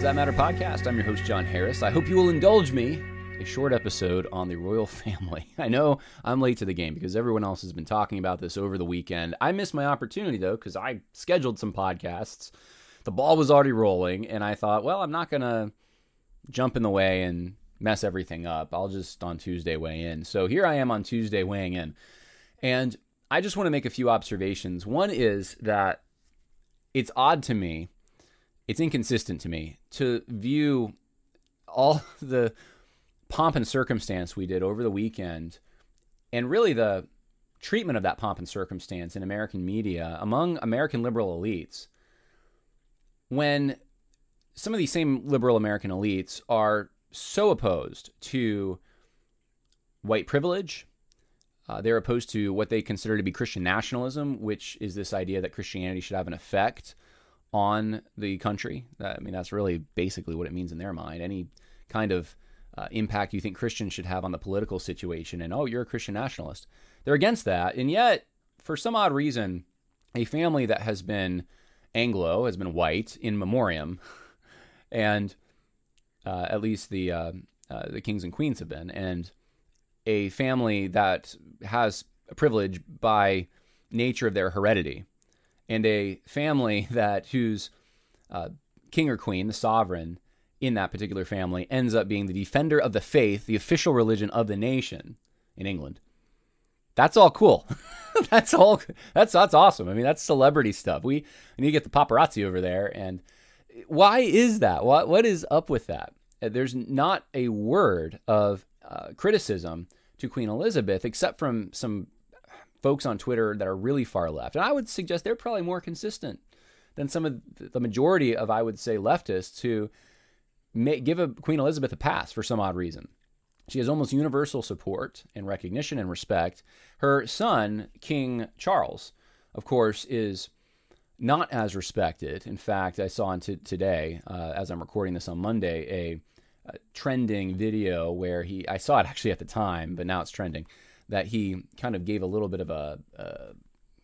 That Matter podcast. I'm your host, John Harris. I hope you will indulge me a short episode on the royal family. I know I'm late to the game because everyone else has been talking about this over the weekend. I missed my opportunity though because I scheduled some podcasts. The ball was already rolling, and I thought, well, I'm not going to jump in the way and mess everything up. I'll just on Tuesday weigh in. So here I am on Tuesday weighing in. And I just want to make a few observations. One is that it's odd to me, it's inconsistent to me to view all the pomp and circumstance we did over the weekend and really the treatment of that pomp and circumstance in American media among American liberal elites when some of these same liberal American elites are so opposed to white privilege. Uh, they're opposed to what they consider to be Christian nationalism, which is this idea that Christianity should have an effect on the country. I mean, that's really basically what it means in their mind. Any kind of uh, impact you think Christians should have on the political situation, and oh, you're a Christian nationalist. They're against that. And yet, for some odd reason, a family that has been Anglo, has been white in memoriam, and uh, at least the uh, uh, the kings and queens have been, and a family that has a privilege by nature of their heredity, and a family that whose uh, king or queen, the sovereign in that particular family, ends up being the defender of the faith, the official religion of the nation in England. That's all cool. that's all. That's that's awesome. I mean, that's celebrity stuff. We, we need to get the paparazzi over there. And why is that? What what is up with that? Uh, there's not a word of uh, criticism to Queen Elizabeth except from some folks on Twitter that are really far left. And I would suggest they're probably more consistent than some of the majority of I would say leftists who may give a Queen Elizabeth a pass for some odd reason. She has almost universal support and recognition and respect. Her son, King Charles, of course, is not as respected. In fact, I saw on t- today, uh, as I'm recording this on Monday, a, a, trending video where he, I saw it actually at the time, but now it's trending, that he kind of gave a little bit of a,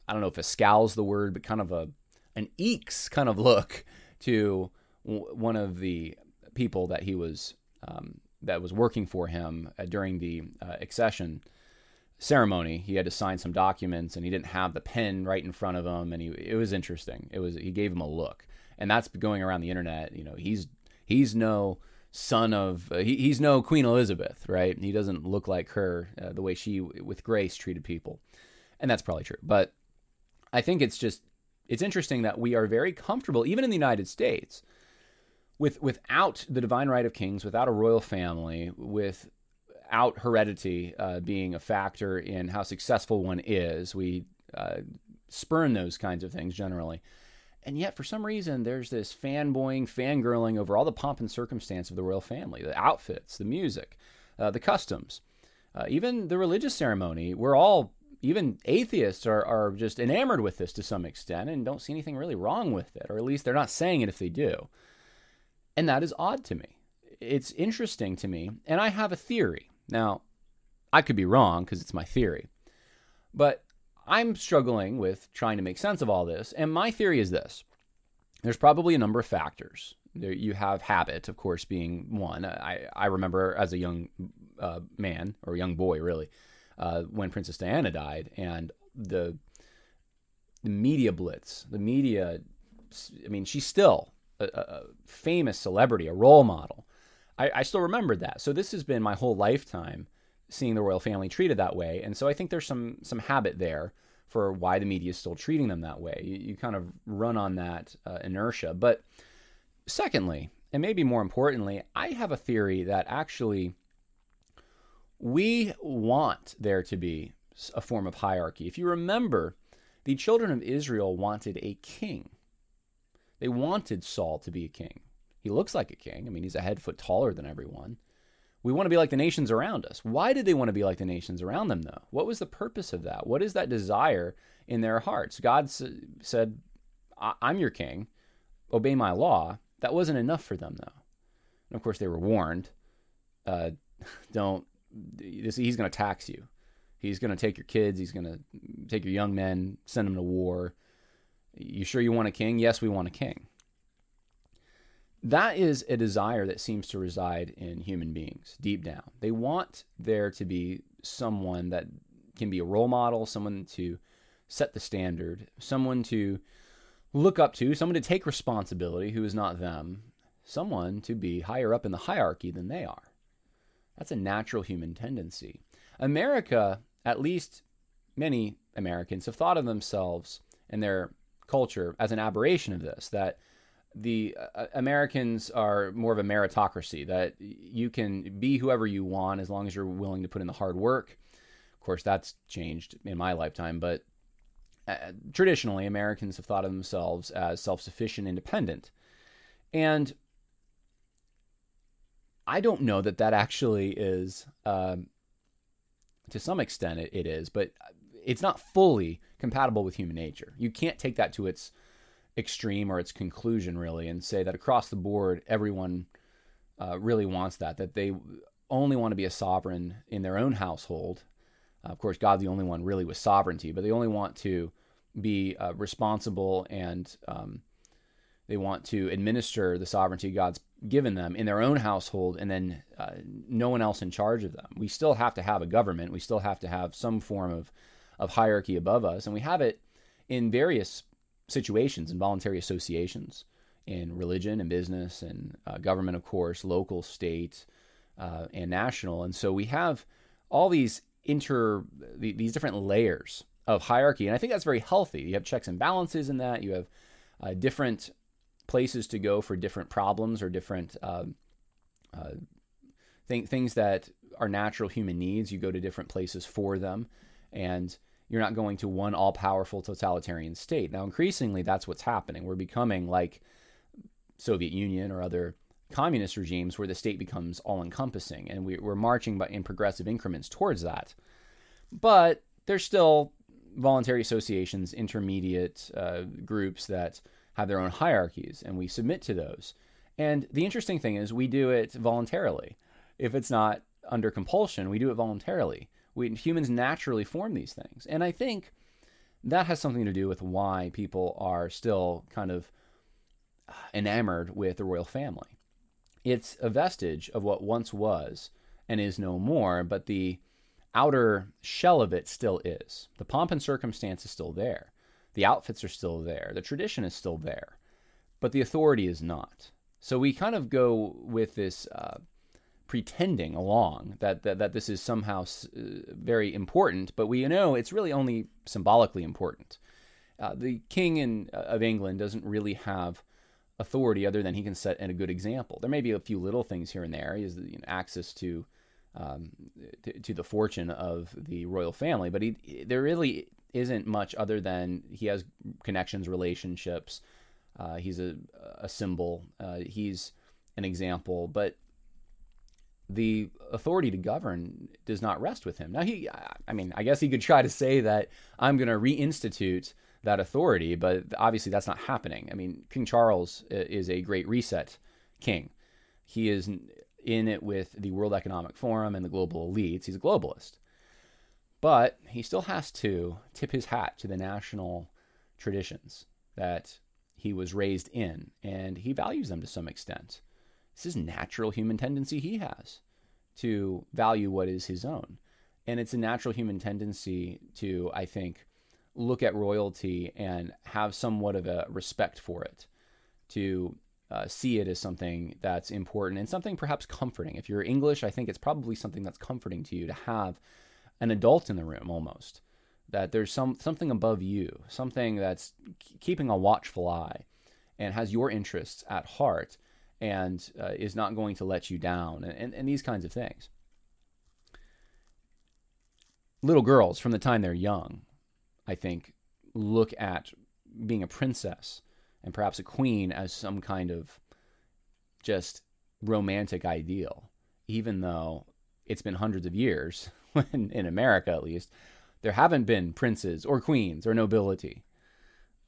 I don't know if a scowl's the word, but kind of a, an eeks kind of look to w- one of the people that he was um, that was working for him uh, during the uh, accession ceremony. He had to sign some documents, and he didn't have the pen right in front of him, and he it was interesting. It was he gave him a look, and that's going around the internet. You know, he's he's no son of uh, he, he's no Queen Elizabeth, right? He doesn't look like her uh, the way she with grace treated people, and that's probably true. But I think it's just it's interesting that we are very comfortable, even in the United States, with without the divine right of kings, without a royal family, without heredity uh, being a factor in how successful one is, we uh, spurn those kinds of things generally. And yet, for some reason, there's this fanboying, fangirling over all the pomp and circumstance of the royal family the outfits, the music, uh, the customs, uh, even the religious ceremony. We're all, even atheists, are, are just enamored with this to some extent and don't see anything really wrong with it, or at least they're not saying it if they do. And that is odd to me. It's interesting to me. And I have a theory. Now, I could be wrong because it's my theory. But I'm struggling with trying to make sense of all this. And my theory is this there's probably a number of factors. You have habit, of course, being one. I, I remember as a young uh, man, or young boy, really, uh, when Princess Diana died, and the the media blitz, the media. I mean, she's still a, a famous celebrity, a role model. I, I still remembered that. So this has been my whole lifetime seeing the royal family treated that way, and so I think there's some some habit there for why the media is still treating them that way. You, you kind of run on that uh, inertia. But secondly, and maybe more importantly, I have a theory that actually we want there to be a form of hierarchy. If you remember, the children of Israel wanted a king. They wanted Saul to be a king. He looks like a king. I mean, he's a head foot taller than everyone. We want to be like the nations around us. Why did they want to be like the nations around them, though? What was the purpose of that? What is that desire in their hearts? God said, I'm your king, obey my law. That wasn't enough for them, though. And of course, they were warned uh, don't, he's going to tax you. He's going to take your kids, he's going to take your young men, send them to war. You sure you want a king? Yes, we want a king. That is a desire that seems to reside in human beings deep down. They want there to be someone that can be a role model, someone to set the standard, someone to look up to, someone to take responsibility who is not them, someone to be higher up in the hierarchy than they are. That's a natural human tendency. America, at least many Americans, have thought of themselves and their culture as an aberration of this, that the uh, Americans are more of a meritocracy, that you can be whoever you want as long as you're willing to put in the hard work. Of course, that's changed in my lifetime, but uh, traditionally, Americans have thought of themselves as self sufficient, independent. And I don't know that that actually is, um, to some extent, it, it is, but it's not fully compatible with human nature. You can't take that to its extreme or its conclusion, really, and say that across the board, everyone uh, really wants that, that they only want to be a sovereign in their own household. Uh, of course, God's the only one really with sovereignty, but they only want to be uh, responsible and um, they want to administer the sovereignty God's given them in their own household and then uh, no one else in charge of them. We still have to have a government. We still have to have some form of, of hierarchy above us. And we have it in various situations, and voluntary associations, in religion and business and uh, government, of course, local, state, uh, and national. And so we have all these inter, these different layers of hierarchy. And I think that's very healthy. You have checks and balances in that. You have uh, different places to go for different problems or different um, uh, th- things that are natural human needs. You go to different places for them, and you're not going to one all powerful totalitarian state. Now, increasingly, that's what's happening. We're becoming like Soviet Union or other communist regimes where the state becomes all encompassing, and we, are marching in progressive increments towards that. But there's still voluntary associations, intermediate uh, groups that have their own hierarchies, and we submit to those. And the interesting thing is, we do it voluntarily. If it's not under compulsion, we do it voluntarily. We, humans naturally form these things. And I think that has something to do with why people are still kind of enamored with the royal family. It's a vestige of what once was and is no more, but the outer shell of it still is. The pomp and circumstance is still there. The outfits are still there. The tradition is still there, but the authority is not. So we kind of go with this uh, pretending along that, that, that this is somehow uh, very important, but we know it's really only symbolically important. Uh, the king in, uh, of England doesn't really have authority other than he can set a good example. There may be a few little things here and there. He has you know, access to, um, to, to the fortune of the royal family, but he there really isn't much other than he has connections, relationships. Uh, he's a, a symbol. Uh, he's an example, but the authority to govern does not rest with him. Now, he, I mean, I guess he could try to say that I'm going to reinstitute that authority, but obviously that's not happening. I mean, King Charles uh, is a great reset king. He is in it with the World Economic Forum and the global elites. He's a globalist. But he still has to tip his hat to the national traditions that he was raised in, and he values them to some extent. This is natural human tendency he has to value what is his own. And it's a natural human tendency to, I think, look at royalty and have somewhat of a respect for it, to uh, see it as something that's important and something perhaps comforting. If you're English, I think it's probably something that's comforting to you to have an adult in the room almost. That there's some something above you, something that's keeping a watchful eye, and has your interests at heart, and uh, is not going to let you down, and, and, and these kinds of things. Little girls, from the time they're young, I think, look at being a princess and perhaps a queen as some kind of just romantic ideal, even though it's been hundreds of years, in, in America at least, there haven't been princes or queens or nobility.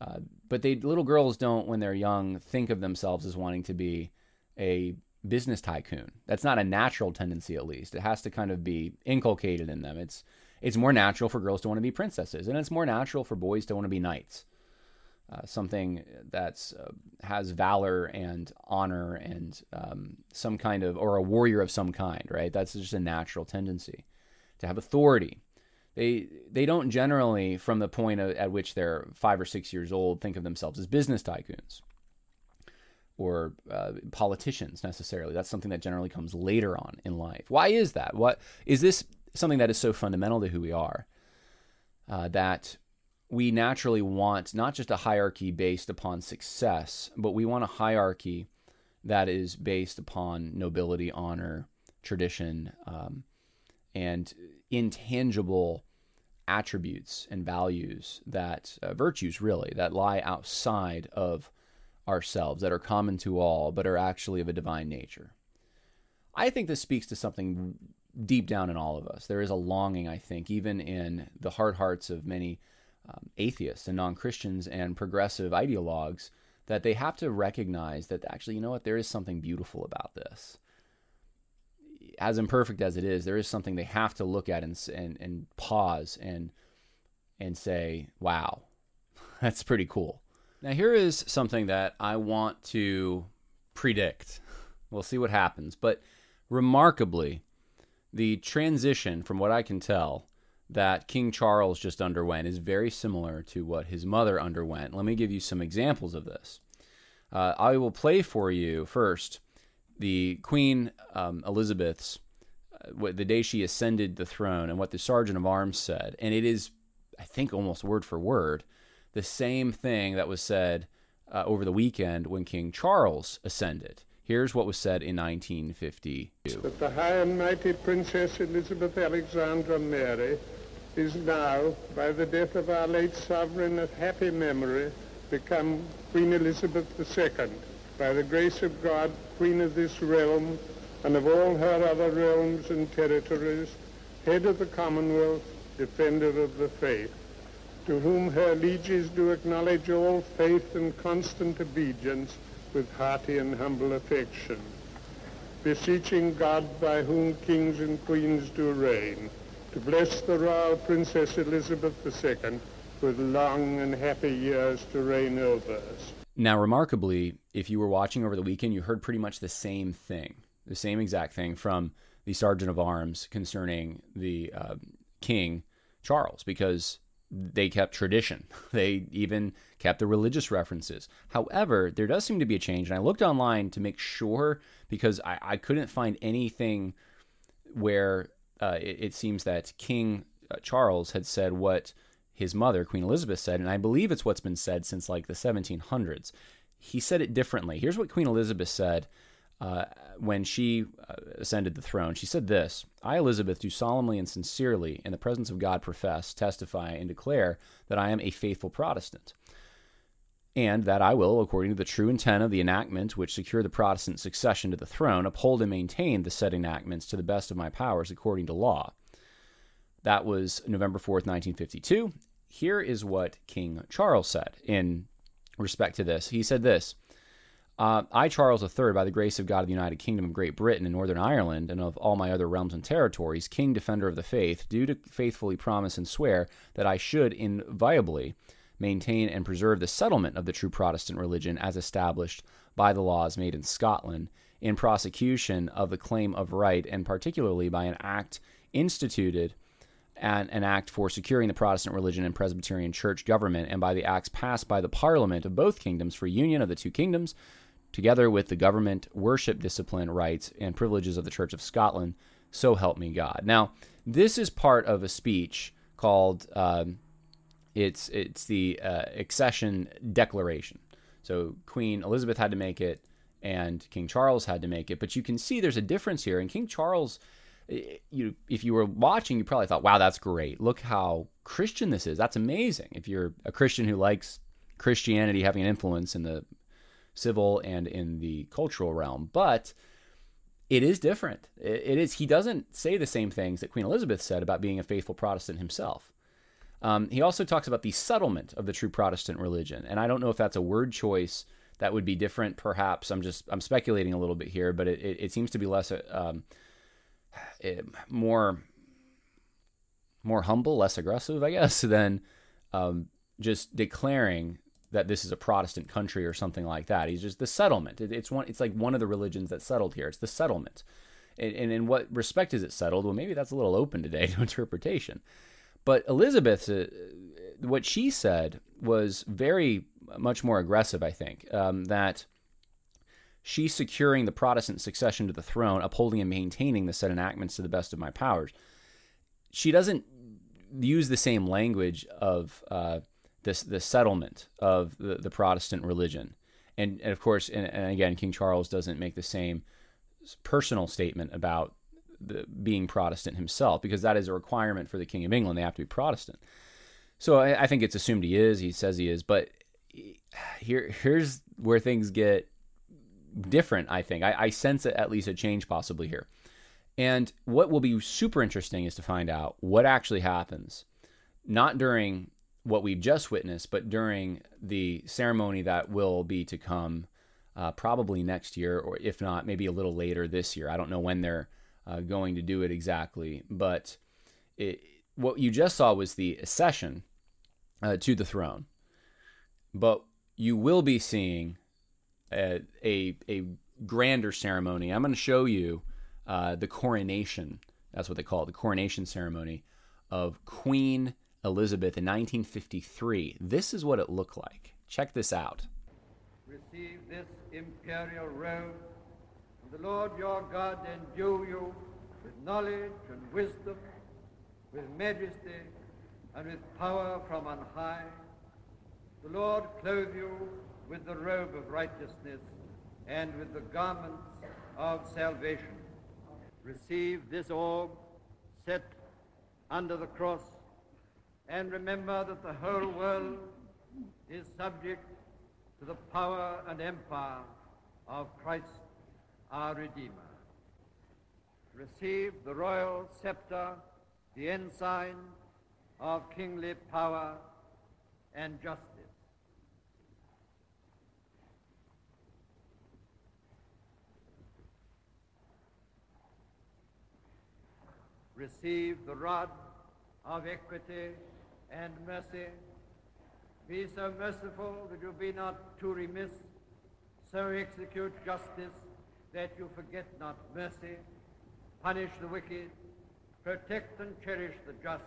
Uh, but they little girls don't, when they're young, think of themselves as wanting to be a business tycoon. That's not a natural tendency, at least. It has to kind of be inculcated in them. It's it's more natural for girls to want to be princesses, and it's more natural for boys to want to be knights. uh, something that's uh, has valor and honor and um, some kind of or a warrior of some kind, right? That's just a natural tendency to have authority. They they don't generally, from the point of, at which they're five or six years old, think of themselves as business tycoons or uh, politicians necessarily. That's something that generally comes later on in life. Why is that? What is this something that is so fundamental to who we are uh, that we naturally want not just a hierarchy based upon success, but we want a hierarchy that is based upon nobility, honor, tradition, um, and intangible attributes and values that uh, virtues really that lie outside of ourselves that are common to all but are actually of a divine nature. I think this speaks to something deep down in all of us. There is a longing, I think, even in the hard hearts of many um, atheists and non Christians and progressive ideologues that they have to recognize that actually, you know what, there is something beautiful about this. As imperfect as it is, there is something they have to look at and, and, and pause and, and say, wow, that's pretty cool. Now, here is something that I want to predict. We'll see what happens. But remarkably, the transition, from what I can tell, that King Charles just underwent is very similar to what his mother underwent. Let me give you some examples of this. Uh, I will play for you first the Queen um, Elizabeth's, uh, the day she ascended the throne, and what the Sergeant of Arms said. And it is, I think, almost word for word, the same thing that was said uh, over the weekend when King Charles ascended. Here's what was said in 1952. That the High and Mighty Princess Elizabeth Alexandra Mary is now, by the death of our late sovereign of happy memory, become Queen Elizabeth II, by the grace of God, Queen of this realm, and of all her other realms and territories, head of the Commonwealth, defender of the faith, to whom her lieges do acknowledge all faith and constant obedience with hearty and humble affection, beseeching God by whom kings and queens do reign, to bless the royal Princess Elizabeth II with long and happy years to reign over us. Now, remarkably, if you were watching over the weekend, you heard pretty much the same thing, the same exact thing from the Sergeant of Arms concerning the uh, King Charles, because they kept tradition. They even kept the religious references. However, there does seem to be a change, and I looked online to make sure because I, I couldn't find anything where uh, it, it, seems that King uh, Charles had said what his mother, Queen Elizabeth, said, and I believe it's what's been said since like the 1700s. He said it differently. Here's what Queen Elizabeth said uh, when she uh, ascended the throne. She said this I, Elizabeth, do solemnly and sincerely, in the presence of God, profess, testify, and declare that I am a faithful Protestant and that I will, according to the true intent of the enactment which secured the Protestant succession to the throne, uphold and maintain the said enactments to the best of my powers according to law. That was November 4th, 1952. Here is what King Charles said in respect to this. He said this uh, I, Charles III, by the grace of God of the United Kingdom of Great Britain and Northern Ireland, and of all my other realms and territories, King Defender of the Faith, do to faithfully promise and swear that I should inviolably maintain and preserve the settlement of the true Protestant religion as established by the laws made in Scotland, in prosecution of the claim of right, and particularly by an act instituted and an act for securing the Protestant religion and Presbyterian church government, and by the acts passed by the Parliament of both kingdoms for union of the two kingdoms, together with the government, worship discipline, rights, and privileges of the Church of Scotland. So help me God. Now, this is part of a speech called um, it's it's the uh, accession declaration. So Queen Elizabeth had to make it, and King Charles had to make it. But you can see there's a difference here. And King Charles, you if you were watching, you probably thought, "Wow, that's great! Look how Christian this is. That's amazing." If you're a Christian who likes Christianity having an influence in the civil and in the cultural realm, but it is different. It is. He doesn't say the same things that Queen Elizabeth said about being a faithful Protestant himself. Um, he also talks about the settlement of the true Protestant religion, and I don't know if that's a word choice that would be different. Perhaps I'm just I'm speculating a little bit here, but it, it, it seems to be less um, it, more more humble, less aggressive, I guess, than um, just declaring that this is a Protestant country or something like that. He's just the settlement. It, it's one. It's like one of the religions that settled here. It's the settlement. And, and in what respect is it settled? Well, maybe that's a little open today to interpretation. But Elizabeth, uh, what she said was very much more aggressive. I think um, that she's securing the Protestant succession to the throne, upholding and maintaining the said enactments to the best of my powers. She doesn't use the same language of uh, this the settlement of the, the Protestant religion, and, and of course, and, and, again, King Charles doesn't make the same personal statement about the, being Protestant himself because that is a requirement for the King of England; they have to be Protestant. So I, I think it's assumed he is. He says he is, but here here's where things get different. I think I, I sense at least a change possibly here. And what will be super interesting is to find out what actually happens, not during what we've just witnessed, but during the ceremony that will be to come uh, probably next year, or if not, maybe a little later this year. I don't know when they're uh, going to do it exactly, but it, what you just saw was the accession uh, to the throne. But you will be seeing a, a, a grander ceremony. I'm going to show you uh, the coronation. That's what they call it, the coronation ceremony of Queen Elizabeth in 1953. This is what it looked like. Check this out. Receive this imperial robe, and the Lord your God endue you with knowledge and wisdom, with majesty and with power from on high. The Lord clothe you with the robe of righteousness and with the garments of salvation receive this orb set under the cross and remember that the whole world is subject to the power and empire of Christ our Redeemer. Receive the royal scepter, the ensign of kingly power and justice. receive the rod of equity and mercy. Be so merciful that you be not too remiss, so execute justice that you forget not mercy, punish the wicked, protect and cherish the just.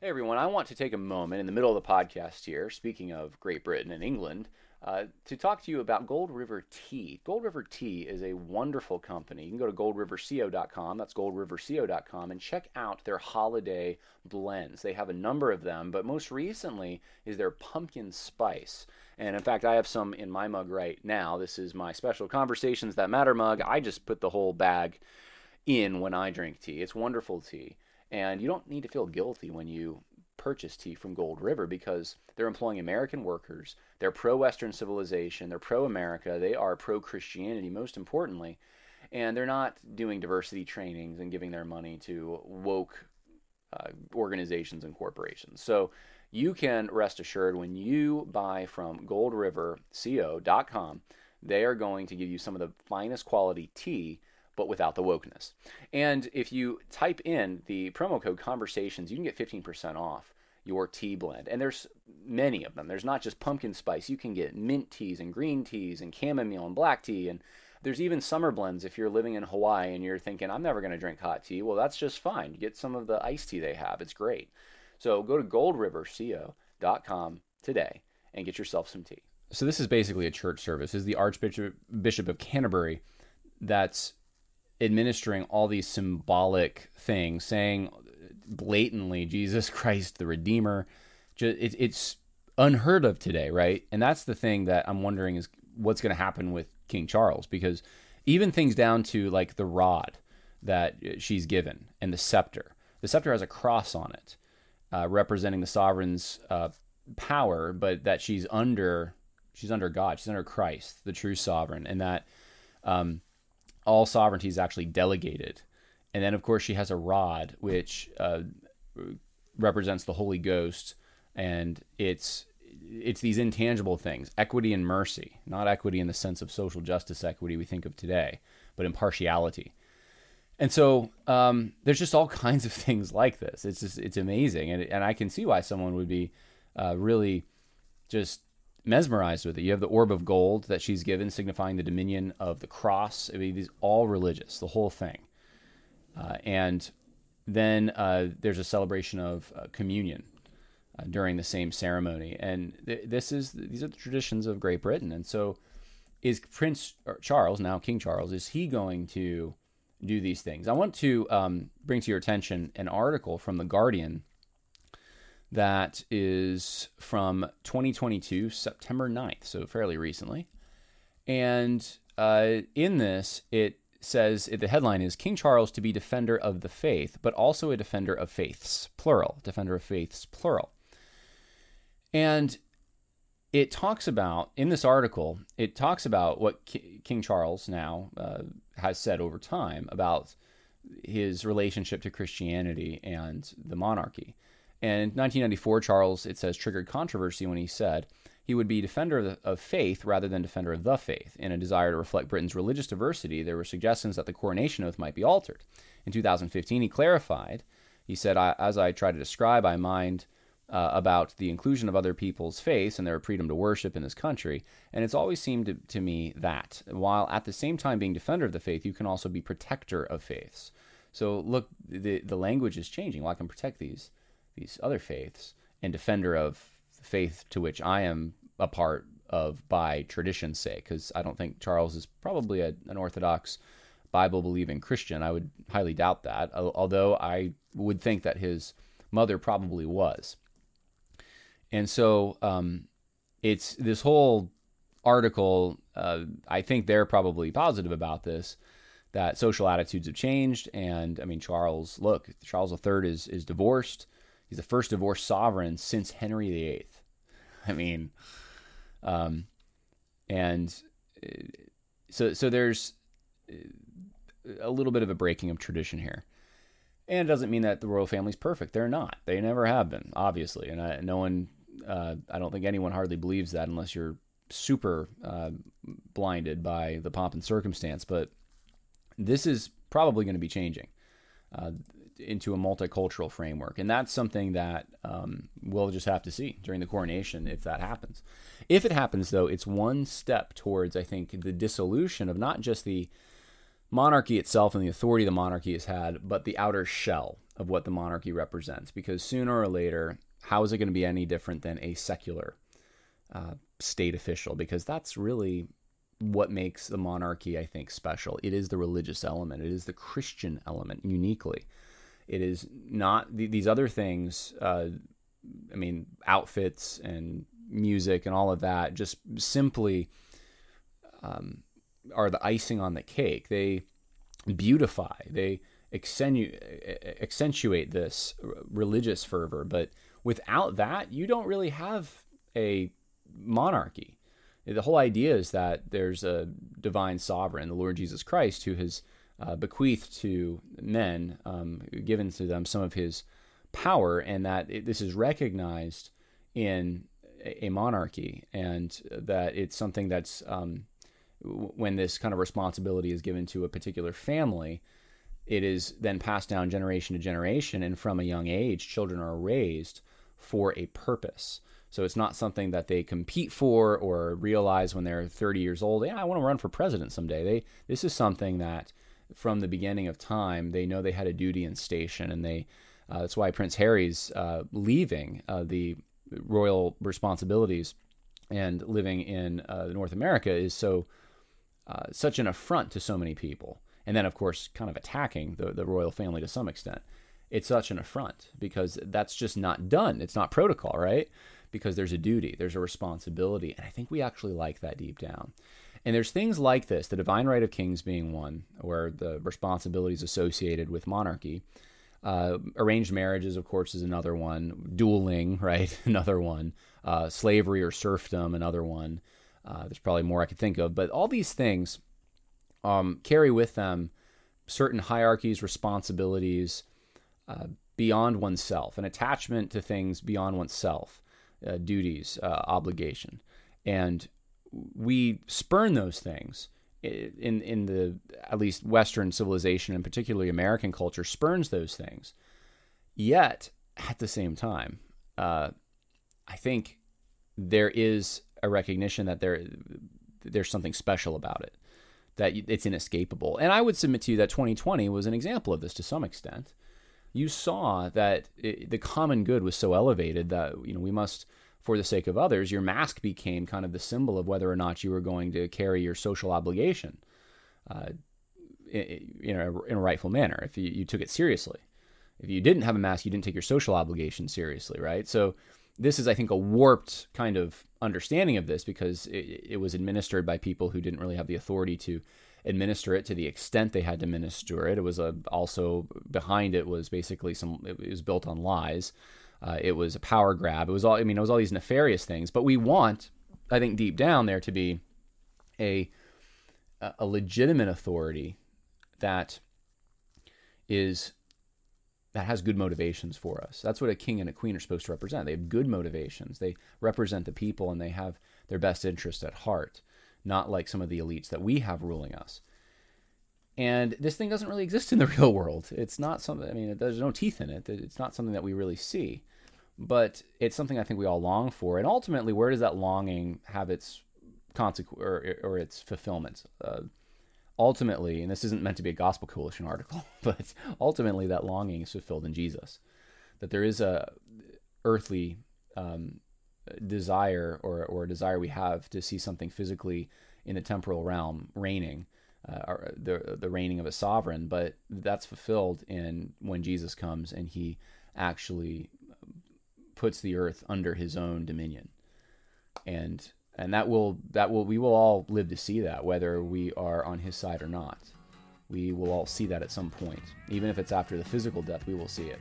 Hey everyone, I want to take a moment in the middle of the podcast here, speaking of Great Britain and England, uh, to talk to you about Gold River Tea. Gold River Tea is a wonderful company. You can go to goldriverco.com, that's goldriverco.com, and check out their holiday blends. They have a number of them, but most recently is their pumpkin spice. And in fact, I have some in my mug right now. This is my special Conversations That Matter mug. I just put the whole bag in when I drink tea. It's wonderful tea. And you don't need to feel guilty when you purchase tea from Gold River because they're employing American workers. They're pro Western civilization. They're pro America. They are pro Christianity, most importantly. And they're not doing diversity trainings and giving their money to woke uh, organizations and corporations. So you can rest assured when you buy from goldriverco.com, they are going to give you some of the finest quality tea but without the wokeness. And if you type in the promo code conversations, you can get 15% off your tea blend. And there's many of them. There's not just pumpkin spice. You can get mint teas and green teas and chamomile and black tea and there's even summer blends if you're living in Hawaii and you're thinking I'm never going to drink hot tea. Well, that's just fine. Get some of the iced tea they have. It's great. So go to goldriverco.com today and get yourself some tea. So this is basically a church service. This is the Archbishop Bishop of Canterbury that's administering all these symbolic things, saying blatantly Jesus Christ the Redeemer. it's unheard of today, right? And that's the thing that I'm wondering is what's going to happen with King Charles because even things down to like the rod that she's given and the scepter. The scepter has a cross on it, uh, representing the sovereign's uh, power, but that she's under she's under God, she's under Christ, the true sovereign, and that um, all sovereignty is actually delegated. And then, of course, she has a rod, which uh, represents the Holy Ghost, and it's it's these intangible things: equity and mercy, not equity in the sense of social justice equity we think of today, but impartiality. And so um, there's just all kinds of things like this. It's just it's amazing, and and I can see why someone would be uh, really just mesmerized with it. You have the orb of gold that she's given, signifying the dominion of the cross. I mean, these all religious, the whole thing. Uh, and then uh, there's a celebration of uh, communion uh, during the same ceremony, and th- this is these are the traditions of Great Britain. And so, is Prince Charles now King Charles? Is he going to do these things? I want to um, bring to your attention an article from the Guardian that is from 2022, September 9th, so fairly recently. And uh, in this, it says the headline is King Charles to be defender of the faith, but also a defender of faiths, plural, defender of faiths, plural. And it talks about, in this article, it talks about what K- King Charles now uh, has said over time about his relationship to Christianity and the monarchy. And in 1994, Charles, it says, triggered controversy when he said he would be defender of, the, of, faith rather than defender of the faith. In a desire to reflect Britain's religious diversity, there were suggestions that the coronation oath might be altered. In 2015, he clarified. He said, As I try to describe, I mind uh, about the inclusion of other people's faiths and their freedom to worship in this country. And it's always seemed to, to me that while at the same time being defender of the faith, you can also be protector of faiths. So look, the, the language is changing. Well, I can protect these these other faiths and defender of the faith to which I am a part of by tradition's sake, because I don't think Charles is probably a, an Orthodox Bible believing Christian. I would highly doubt that, although I would think that his mother probably was. And so um, it's this whole article, uh, I think they're probably positive about this. That social attitudes have changed, and I mean Charles. Look, Charles III is is divorced. He's the first divorced sovereign since Henry VIII. I mean, um, and uh, so so there's uh, a little bit of a breaking of tradition here. And it doesn't mean that the royal family's perfect. They're not. They never have been, obviously. And I, no one, uh, I don't think anyone hardly believes that unless you're super uh, blinded by the pomp and circumstance. But this is probably going to be changing. Uh, into a multicultural framework. And that's something that um, we'll just have to see during the coronation if that happens. If it happens, though, it's one step towards, I think, the dissolution of not just the monarchy itself and the authority the monarchy has had, but the outer shell of what the monarchy represents. Because sooner or later, how is it going to be any different than a secular uh, state official? Because that's really what makes the monarchy, I think, special. It is the religious element, it is the Christian element uniquely. It is not these other things. Uh, I mean, outfits and music and all of that just simply um, are the icing on the cake. They beautify, they accenu- accentuate this religious fervor. But without that, you don't really have a monarchy. The whole idea is that there's a divine sovereign, the Lord Jesus Christ, who has uh, bequeathed to men, um, given to them some of his power, and that it, this is recognized in a, monarchy, and that it's something that's um, when this kind of responsibility is given to a particular family, it is then passed down generation to generation, and from a young age, children are raised for a purpose. So it's not something that they compete for or realize when they're 30 years old. Yeah, I want to run for president someday. They this is something that from the beginning of time, they know they had a duty and station, and they uh, that's why Prince Harry's uh, leaving uh, the royal responsibilities and living in uh, North America is so uh, such an affront to so many people, and then of course kind of attacking the the royal family to some extent. It's such an affront because that's just not done. It's not protocol, right? Because there's a duty, there's a responsibility, and I think we actually like that deep down. And there's things like this, the divine right of kings being one, where the responsibilities associated with monarchy. Uh, arranged marriages, of course, is another one. Dueling, right? another one. Uh, slavery or serfdom, another one. Uh, there's probably more I could think of. But all these things um, carry with them certain hierarchies, responsibilities uh, beyond oneself, an attachment to things beyond oneself, uh, duties, uh, obligation. And we spurn those things in in the at least Western civilization and particularly American culture spurns those things. Yet at the same time, uh, I think there is a recognition that there there's something special about it, that it's inescapable. And I would submit to you that 2020 was an example of this to some extent. You saw that it, the common good was so elevated that you know we must for the sake of others, your mask became kind of the symbol of whether or not you were going to carry your social obligation uh, in, a, in a rightful manner, if you, you took it seriously. If you didn't have a mask, you didn't take your social obligation seriously, right? So this is, I think, a warped kind of understanding of this because it, it, was administered by people who didn't really have the authority to administer it to the extent they had to administer it. It was a, also behind it was basically some. It was built on lies. Uh, it was a power grab. It was all. I mean, it was all these nefarious things. But we want, I think, deep down there to be a a legitimate authority that is that has good motivations for us. That's what a king and a queen are supposed to represent. They have good motivations. They represent the people and they have their best interest at heart, not like some of the elites that we have ruling us. And this thing doesn't really exist in the real world. It's not something, I mean, there's no teeth in it. It's not something that we really see. But it's something I think we all long for. And ultimately, where does that longing have its consequence or, or its fulfillment? Uh, ultimately, and this isn't meant to be a gospel coalition article, but ultimately that longing is fulfilled in Jesus. That there is a earthly um, desire or, or a desire we have to see something physically in the temporal realm reigning uh, the the reigning of a sovereign, but that's fulfilled in when Jesus comes and he actually puts the earth under his own dominion, and and that will that will we will all live to see that whether we are on his side or not. We will all see that at some point, even if it's after the physical death. We will see it,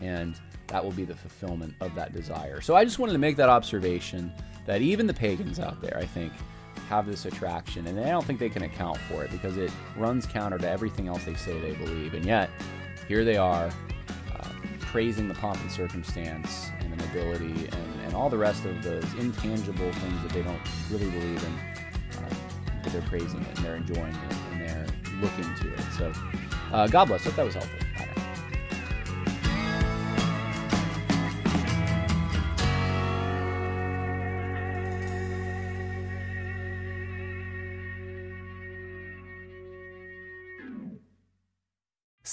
and that will be the fulfillment of that desire. So I just wanted to make that observation that even the pagans out there, I think, have this attraction, and I don't think they can account for it because it runs counter to everything else they say they believe. And yet, here they are, uh, praising the pomp and circumstance and the nobility and, and all the rest of those intangible things that they don't really believe in. Uh, but they're praising it and they're enjoying it and they're looking to it. So, uh, God bless. Hope that was helpful.